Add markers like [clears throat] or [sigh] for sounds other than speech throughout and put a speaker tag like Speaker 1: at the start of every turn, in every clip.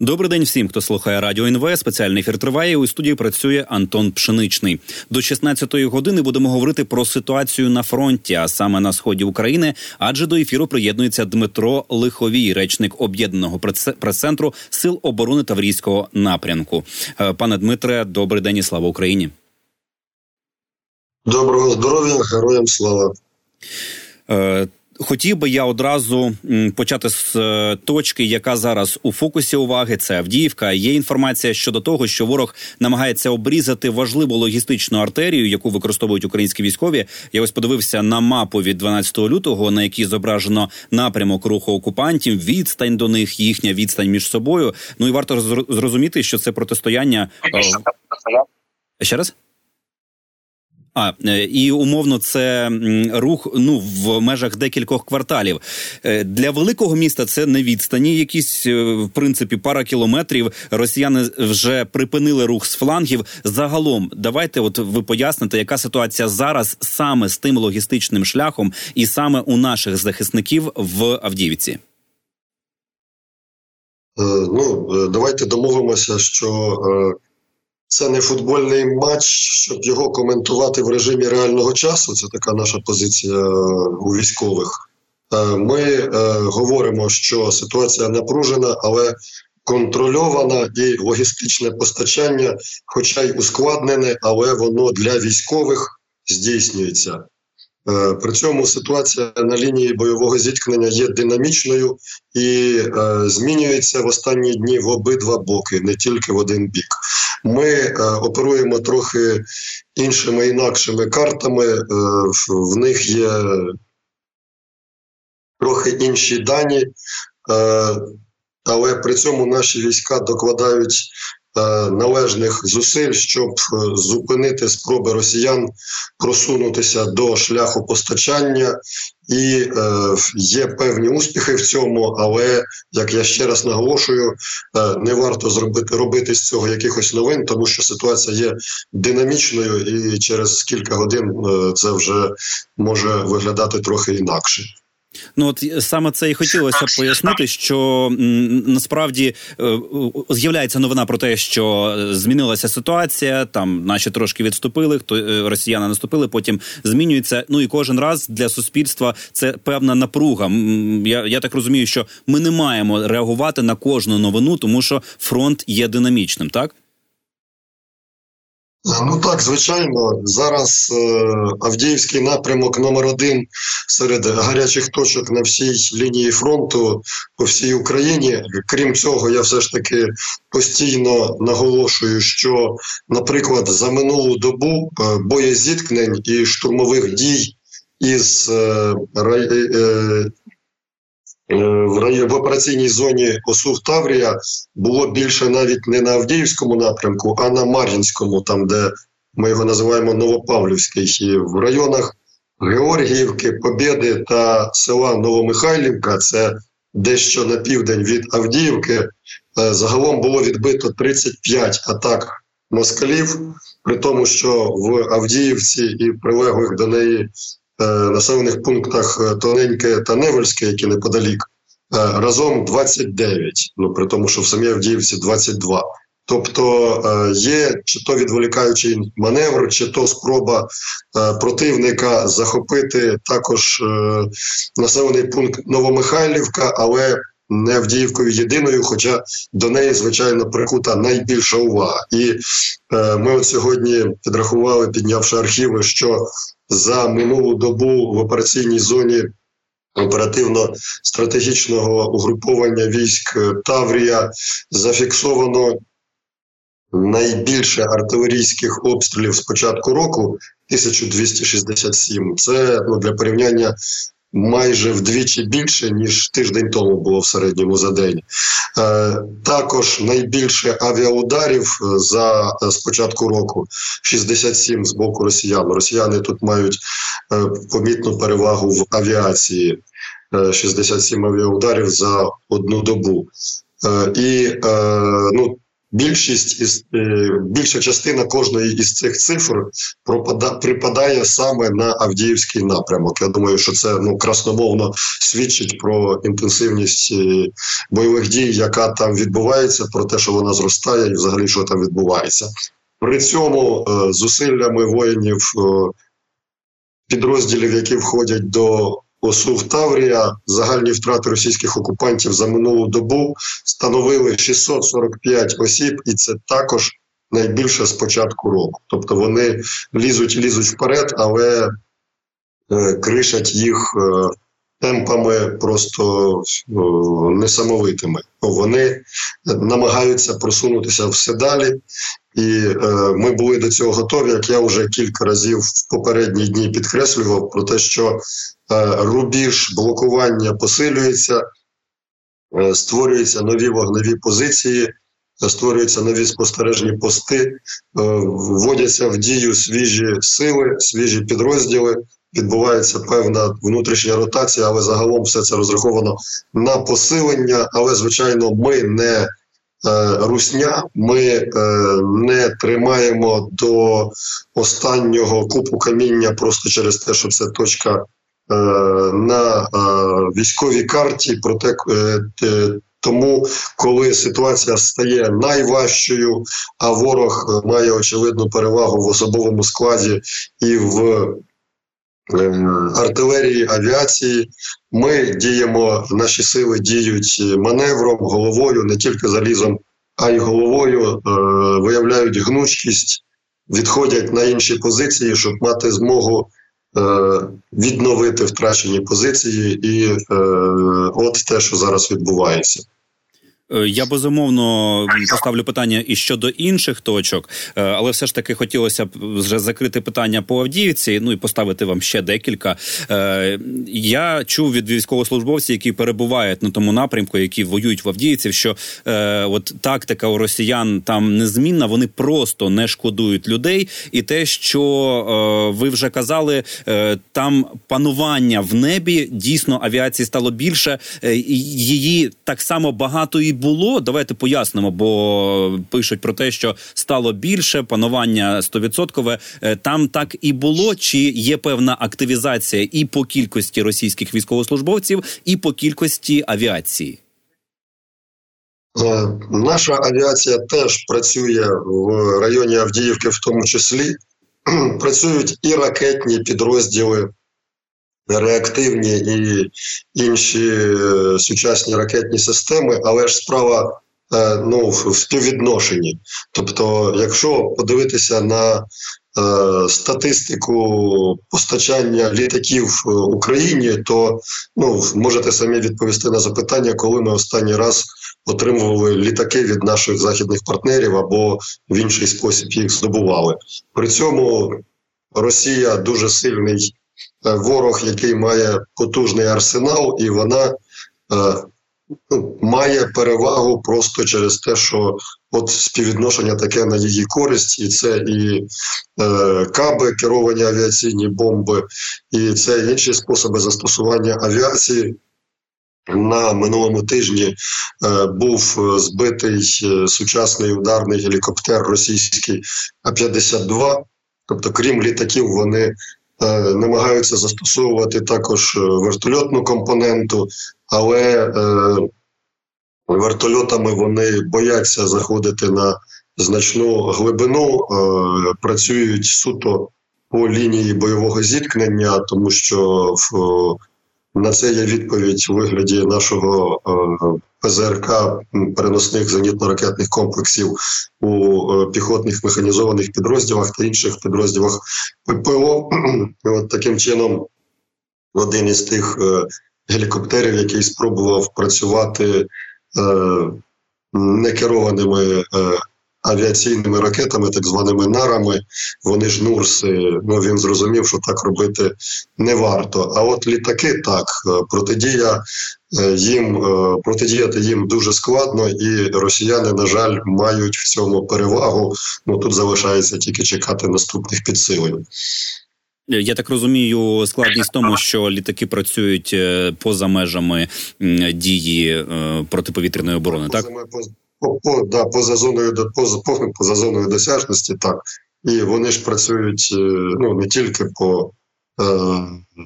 Speaker 1: Добрий день всім, хто слухає радіо НВ. Спеціальний ефір триває. У студії працює Антон Пшеничний. До 16-ї години будемо говорити про ситуацію на фронті, а саме на сході України. Адже до ефіру приєднується Дмитро Лиховій, речник об'єднаного прес-центру сил оборони Таврійського напрямку. Е, пане Дмитре, добрий день і слава Україні.
Speaker 2: Доброго здоров'я, героям слава.
Speaker 1: Хотів би я одразу почати з е, точки, яка зараз у фокусі уваги. Це Авдіївка. Є інформація щодо того, що ворог намагається обрізати важливу логістичну артерію, яку використовують українські військові. Я ось подивився на мапу від 12 лютого, на якій зображено напрямок руху окупантів, відстань до них, їхня відстань між собою. Ну і варто зрозуміти, що це протистояння е, ще раз. А е, і умовно це рух ну в межах декількох кварталів е, для великого міста. Це не відстані, якісь е, в принципі пара кілометрів. Росіяни вже припинили рух з флангів. Загалом, давайте, от ви поясните, яка ситуація зараз саме з тим логістичним шляхом, і саме у наших захисників в Авдіївці.
Speaker 2: Ну давайте домовимося, що це не футбольний матч, щоб його коментувати в режимі реального часу. Це така наша позиція е, у військових. Е, ми е, говоримо, що ситуація напружена, але контрольована і логістичне постачання, хоча й ускладнене, але воно для військових здійснюється. При цьому ситуація на лінії бойового зіткнення є динамічною і змінюється в останні дні в обидва боки, не тільки в один бік. Ми е, оперуємо трохи іншими інакшими картами. Е, в них є трохи інші дані, е, але при цьому наші війська докладають належних зусиль, щоб е, зупинити спроби росіян просунутися до шляху постачання, і е, є певні успіхи в цьому. Але як я ще раз наголошую, е, не варто зробити робити з цього якихось новин, тому що ситуація є динамічною, і через кілька годин це вже може виглядати трохи інакше.
Speaker 1: Ну от саме це і хотілося пояснити, що насправді е, з'являється новина про те, що змінилася ситуація. Там наші трошки відступили, хто е, росіяни наступили, потім змінюється. Ну і кожен раз для суспільства це певна напруга. Я, Я так розумію, що ми не маємо реагувати на кожну новину, тому що фронт є динамічним, так.
Speaker 2: Ну так, звичайно, зараз е, Авдіївський напрямок номер один серед гарячих точок на всій лінії фронту по всій Україні. Крім цього, я все ж таки постійно наголошую, що, наприклад, за минулу добу е, боєзіткнень і штурмових дій із е, е, Е, в в операційній зоні Осув Таврія було більше навіть не на Авдіївському напрямку, а на Мар'їнському, там де ми його називаємо Новопавлівський, і в районах Георгіївки, Побєди та села Новомихайлівка. Це дещо на південь від Авдіївки. Е, загалом було відбито 35 атак москалів, при тому, що в Авдіївці і прилеглих до неї населених пунктах е, Тоненьке та Невельське, які неподалік, е, разом 29, ну при тому, що в самій Авдіївці 22. Тобто є чи то відволікаючий маневр, чи то спроба противника захопити також населений пункт Новомихайлівка, але не Авдіївкою єдиною, хоча до неї, звичайно, прикута найбільша увага. І ми от сьогодні підрахували, піднявши архіви, що за минулу добу в операційній зоні оперативно-стратегічного угруповання військ Таврія зафіксовано найбільше артилерійських обстрілів з початку року 1267. Це ну, для порівняння майже вдвічі більше ніж тиждень тому було в середньому за день. Е, також найбільше авіаударів е, за е, з початку року 67 з боку росіян. Росіяни тут мають помітну перевагу в авіації. 67 авіаударів за одну добу. І ну, більшість із е, більша частина кожної із цих цифр пропада, припадає саме на Авдіївський напрямок. Я думаю, що це ну красномовно свідчить про інтенсивність е, бойових дій, яка там відбувається, про те, що вона зростає, і взагалі що там відбувається. При цьому е, зусиллями воїнів підрозділів, які входять до ОСУ Таврія, загальні втрати російських окупантів за минулу добу становили 645 осіб, і це також найбільше з початку року. Тобто вони лізуть, лізуть вперед, але е, кришать їх е, темпами просто е, несамовитими. Вони намагаються просунутися все далі. І е, ми були до цього готові. Як я вже кілька разів в попередні дні підкреслював про те, що е, рубіж блокування посилюється, е, створюються нові вогневі позиції, створюються нові спостережні пости, е, вводяться в дію свіжі сили, свіжі підрозділи. Відбувається певна внутрішня ротація, але загалом все це розраховано на посилення. Але звичайно, ми не Е, русня. Ми е, не тримаємо до останнього купу каміння просто через те, що це точка е, на військовій карті. Проте тому, коли ситуація стає найважчою, а ворог має очевидну перевагу в особовому складі і в артилерії, авіації, ми діємо, наші сили діють маневром, головою, не тільки залізом, а й головою. Е, виявляють гнучкість, відходять на інші позиції, щоб мати змогу е, відновити втрачені позиції, і е, от те, що зараз відбувається.
Speaker 1: Е, я безумовно поставлю питання і щодо інших точок, е, але все ж таки хотілося б вже закрити питання по Авдіївці. Ну і поставити вам ще декілька. Е, я чув від військовослужбовців, які перебувають на тому напрямку, які воюють в Авдіївці, що от тактика у росіян там незмінна. Вони просто не шкодують людей, і те, що ви вже казали, там панування в небі дійсно авіації стало більше, її так само багато і було. Давайте пояснимо, бо пишуть про те, що стало більше панування 100%. Е, там так і було. Чи є певна активізація і по кількості російських військовослужбовців, і по кількості авіації?
Speaker 2: Е, наша авіація теж працює в районі Авдіївки, в тому числі [clears throat] працюють і ракетні підрозділи реактивні і інші е, сучасні ракетні системи, але ж справа е, ну, в співвідношенні. Тобто, якщо подивитися на е, Статистику постачання літаків Україні, то ну можете самі відповісти на запитання, коли ми останній раз отримували літаки від наших західних партнерів або в інший спосіб їх здобували. При цьому Росія дуже сильний ворог, який має потужний арсенал, і вона е, ну, має перевагу просто через те, що от співвідношення таке на її користь, і це і е, каби, керовані авіаційні бомби, і це інші способи застосування авіації. На минулому тижні е, був збитий е, сучасний ударний гелікоптер російський А-52. Тобто, крім літаків, вони Е, намагаються застосовувати також е, вертольотну компоненту, але е, вертольотами вони бояться заходити на значну глибину, працюють суто по лінії бойового зіткнення, тому що в на це є відповідь у вигляді нашого е, ПЗРК переносних зенітно-ракетних комплексів у е, піхотних механізованих підрозділах та інших підрозділах ППО. От таким чином, один із тих е, гелікоптерів, який спробував працювати некерованими авіаційними ракетами, так званими нарами. Вони ж нурси. Ну він зрозумів, що так робити не варто. А от літаки так протидія е, їм е, протидіяти їм дуже складно, і росіяни, на жаль, мають в цьому перевагу. Ну тут залишається тільки чекати наступних підсилень.
Speaker 1: Я так розумію, складність в тому, що літаки працюють е, поза межами дії протиповітряної оборони. Так
Speaker 2: по, да, поза зоною поза, поза зоною досяжності, так. І вони ж працюють е, ну, не тільки по е,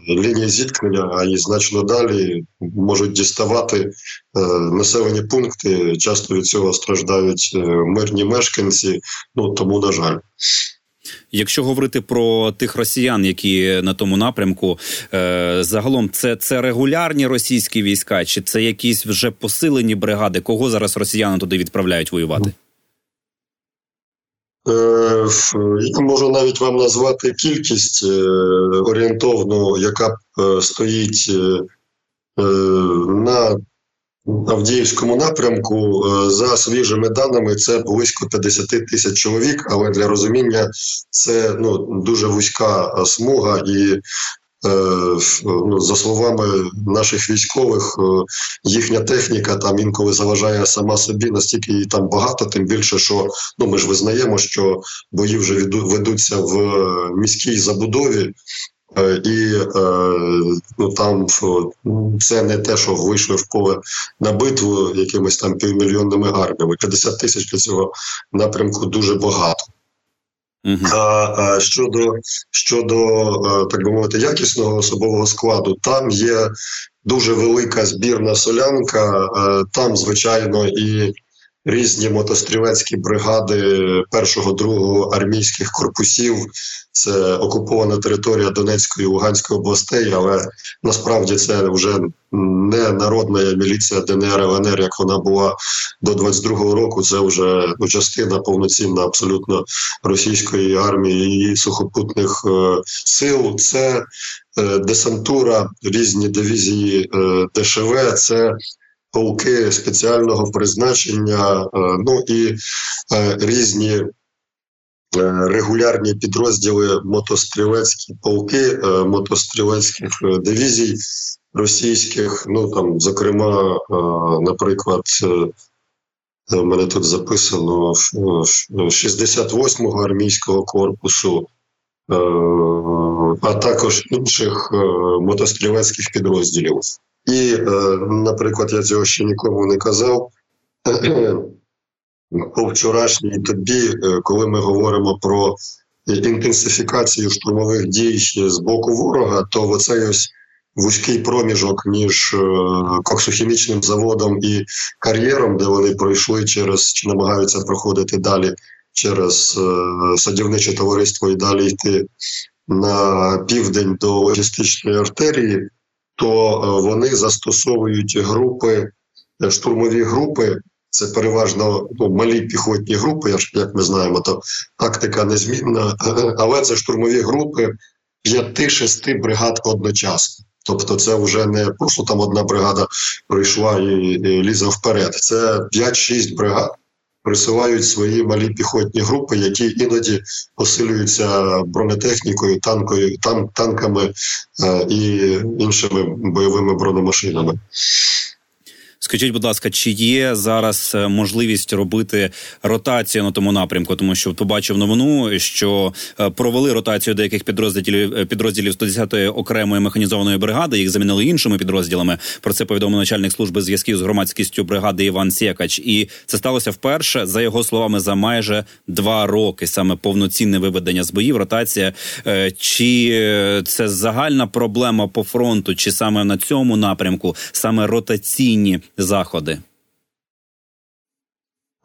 Speaker 2: лінії зіткнення, а й значно далі можуть діставати е, населені пункти. Часто від цього страждають е, мирні мешканці. Ну тому на жаль.
Speaker 1: Якщо говорити про тих росіян, які на тому напрямку, е, загалом це це регулярні російські війська, чи це якісь вже посилені бригади? Кого зараз росіяни туди відправляють воювати?
Speaker 2: Е, я можу навіть вам назвати кількість е, орієнтовну, яка стоїть на Авдіївському напрямку. За свіжими даними це близько 50 тисяч чоловік, але для розуміння це ну дуже вузька смуга, і Е, ну, за словами наших військових, е, їхня техніка там інколи заважає сама собі, настільки її там багато, тим більше, що ну ми ж визнаємо, що бої вже ведуться в міській забудові. Е, і ну там це не те, що вийшли в поле на битву якимись там півмільйонними арміями. 50 тисяч для цього напрямку дуже багато. А щодо щодо так би мовити якісного особового складу, там є дуже велика збірна солянка. Там, звичайно, і різні мотострілецькі бригади першого другого армійських корпусів. Це окупована територія Донецької і Луганської областей, але насправді це вже не народна міліція ДНР ЛНР, як вона була до 22-го року. Це вже ну, частина повноцінна абсолютно російської армії і сухопутних е, сил. Це е, десантура, різні дивізії е, ДШВ. Це полки спеціального призначення, е, ну і е, різні е, регулярні підрозділи мотострілецькі полки, мотострілецьких дивізій російських. Ну там, зокрема, наприклад. У мене тут записано 68-го армійського корпусу, а також інших мотострілецьких підрозділів. І, е, наприклад, я цього ще нікому не казав. [clears throat] По вчорашній тобі, е, коли ми говоримо про інтенсифікацію штурмових дій з боку ворога, то оцей ось вузький проміжок між е, коксохімічним заводом і кар'єром, де вони пройшли через чи намагаються проходити далі через садівниче товариство і далі йти на південь до логістичної артерії то е, вони застосовують групи, е, штурмові групи. Це переважно ну, малі піхотні групи, як ми знаємо, то тактика незмінна, але це штурмові групи 5-6 бригад одночасно. Тобто, це вже не просто там одна бригада прийшла і лізе вперед. Це 5-6 бригад присувають свої малі піхотні групи, які іноді посилюються бронетехнікою, танкою, тан, танками е, і іншими бойовими бронемашинами.
Speaker 1: Скажіть, будь ласка, чи є зараз е, можливість робити ротацію на тому напрямку? Тому що побачив новину, що е, провели ротацію деяких підрозділів е, підрозділів 110-ї окремої механізованої бригади. Їх замінили іншими підрозділами. Про це повідомив начальник служби зв'язків з громадськістю бригади Іван Сєкач. І це сталося вперше за його словами за майже два роки. Саме повноцінне виведення з боїв. Ротація чи це загальна проблема по фронту, чи саме на цьому напрямку саме ротаційні заходи?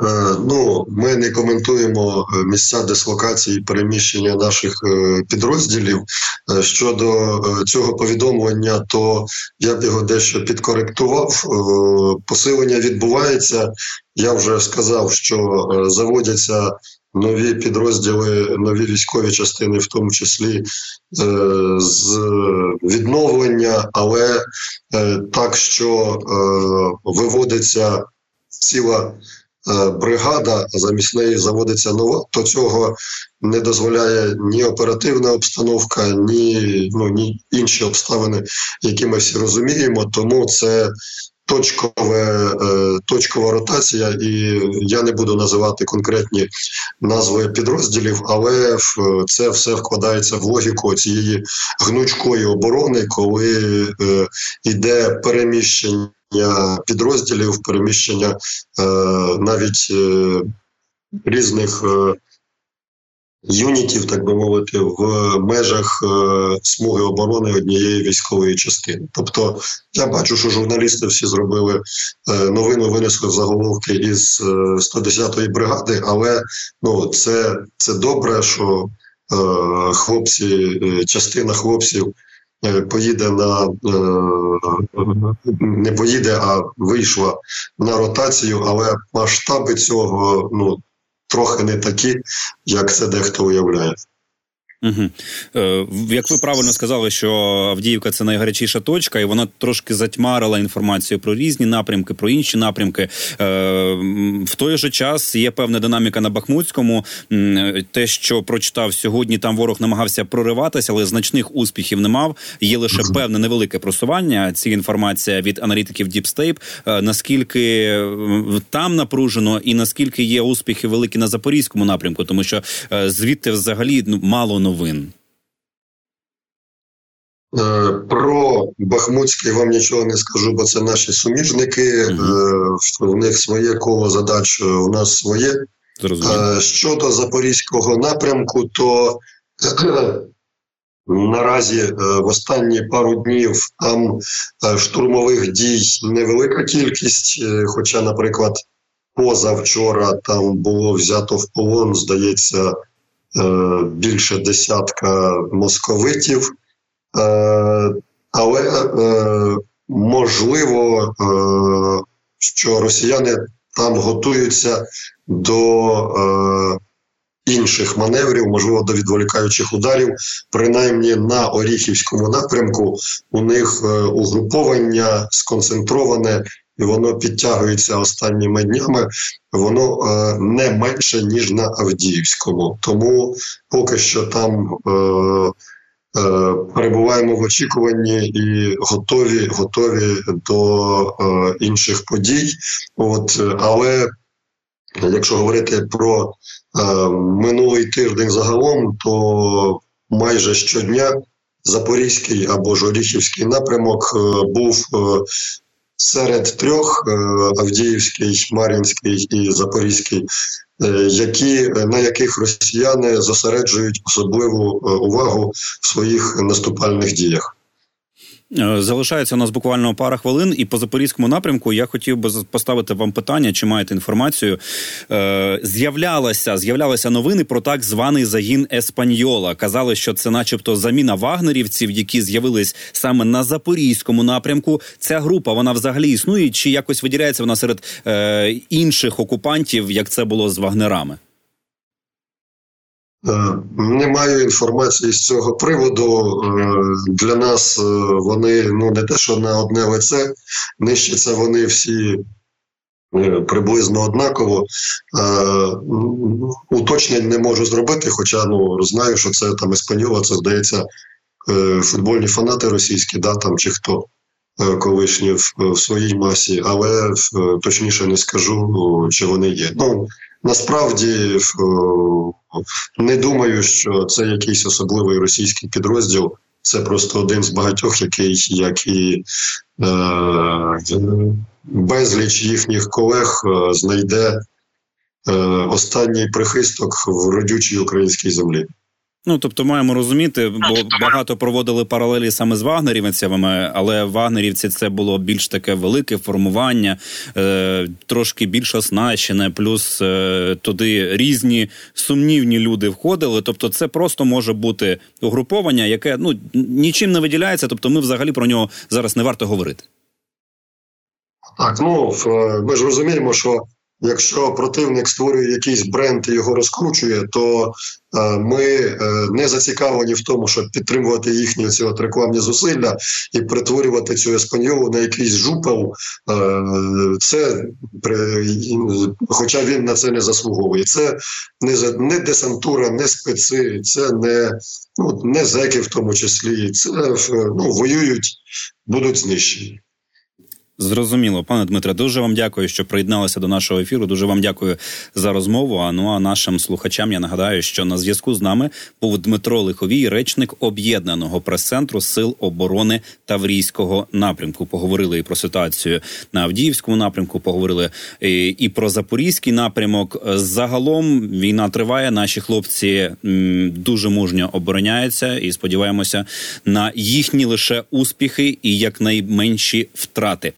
Speaker 2: Е, ну, ми не коментуємо е, місця дислокації переміщення наших е, підрозділів щодо цього повідомлення, то я б його дещо підкоректував. Посилення відбувається. Я вже сказав, що заводяться нові підрозділи, нові військові частини, в тому числі е, з відновлення, але е, так, що е, виводиться ціла. Бригада замість неї заводиться нова, то цього не дозволяє ні оперативна обстановка, ні ну ні інші обставини, які ми всі розуміємо. Тому це точкове, е, точкова ротація, і я не буду називати конкретні назви підрозділів, але це все вкладається в логіку цієї гнучкої оборони, коли е, йде переміщення підрозділів, переміщення е, навіть різних юнітів, так би мовити, в межах е, смуги оборони однієї військової частини. Тобто, я бачу, що журналісти всі зробили е, новину, винесли в заголовки із 110-ї бригади, але ну це, це добре, що хлопці, частина хлопців. Поїде на не поїде, а вийшла на ротацію, але масштаби цього ну трохи не такі, як це дехто уявляє.
Speaker 1: Угу. Е, Як ви правильно сказали, що Авдіївка це найгарячіша точка, і вона трошки затьмарила інформацію про різні напрямки, про інші напрямки. Е, В той же час є певна динаміка на Бахмутському. Те, що прочитав сьогодні, там ворог намагався прориватися, але значних успіхів не мав. Є лише певне невелике просування. Ці інформація від аналітиків Deep State. Е, наскільки там напружено, і наскільки є успіхи великі на запорізькому напрямку, тому що е, звідти взагалі ну мало новин новин?
Speaker 2: Е, про Бахмутський вам нічого не скажу, бо це наші суміжники. Угу. У них своє коло задач, у нас своє. Зрозуміло. Щодо запорізького напрямку, то наразі в останні пару днів там штурмових дій невелика кількість. Хоча, наприклад, позавчора там було взято в полон, здається. Е, більше десятка московитів, е, але е, можливо, що росіяни там готуються до інших маневрів, можливо, до відволікаючих ударів. Принаймні на Оріхівському напрямку у них угруповання сконцентроване і воно підтягується останніми днями, воно е, не менше ніж на Авдіївському. Тому поки що там е, е, перебуваємо в очікуванні і готові готові до е, інших подій. От але якщо говорити про е, минулий тиждень загалом, то майже щодня. Запорізький або Жоріхівський напрямок е, був е, серед трьох е, Авдіївський, Мар'їнський і Запорізький, е, які на яких росіяни зосереджують особливу е, увагу в своїх наступальних діях.
Speaker 1: Е, залишається у нас буквально пара хвилин, і по запорізькому напрямку я хотів би поставити вам питання, чи маєте інформацію. Е, З'являлися з'являлися новини про так званий загін Еспаньола. Казали, що це, начебто, заміна вагнерівців, які з'явились саме на запорізькому напрямку. Ця група вона взагалі існує, чи якось виділяється вона серед е, інших окупантів, як це було з вагнерами?
Speaker 2: Е, не маю інформації з цього приводу. Е, для нас е, вони ну не те, що на одне лице, нищаться вони всі приблизно однаково. Уточнень не можу зробити, хоча ну знаю, що це там Еспаньола, це здається футбольні фанати російські, да там чи хто. Колишні в, в своїй масі, але точніше не скажу, чи вони є. Ну насправді не думаю, що це якийсь особливий російський підрозділ. Це просто один з багатьох, який як і е, безліч їхніх колег е, знайде е, останній прихисток в родючій українській землі.
Speaker 1: Ну тобто маємо розуміти, бо багато проводили паралелі саме з вагнерівцями, але вагнерівці це було більш таке велике формування, е, трошки більш оснащене, плюс е, туди різні сумнівні люди входили. Тобто, це просто може бути угруповання, яке ну нічим не виділяється. Тобто, ми взагалі про нього зараз не варто говорити.
Speaker 2: Так, ну ми ж розуміємо, що Якщо противник створює якийсь бренд і його розкручує, то е, ми е, не зацікавлені в тому, щоб підтримувати їхні ці от рекламні зусилля і перетворювати цю еспаньолу на якийсь жупел. Е, це хоча він на це не заслуговує. Це не десантура, не специ, це не ну не зеки, в тому числі. Це ну воюють, будуть знищені.
Speaker 1: Зрозуміло, пане Дмитре, дуже вам дякую, що приєдналися до нашого ефіру. Дуже вам дякую за розмову. А ну а нашим слухачам я нагадаю, що на зв'язку з нами був Дмитро Лиховій, речник об'єднаного прес-центру сил оборони Таврійського напрямку. Поговорили і про ситуацію на Авдіївському напрямку. Поговорили і, і про Запорізький напрямок. Загалом війна триває. Наші хлопці дуже мужньо обороняються і сподіваємося на їхні лише успіхи і якнайменші втрати.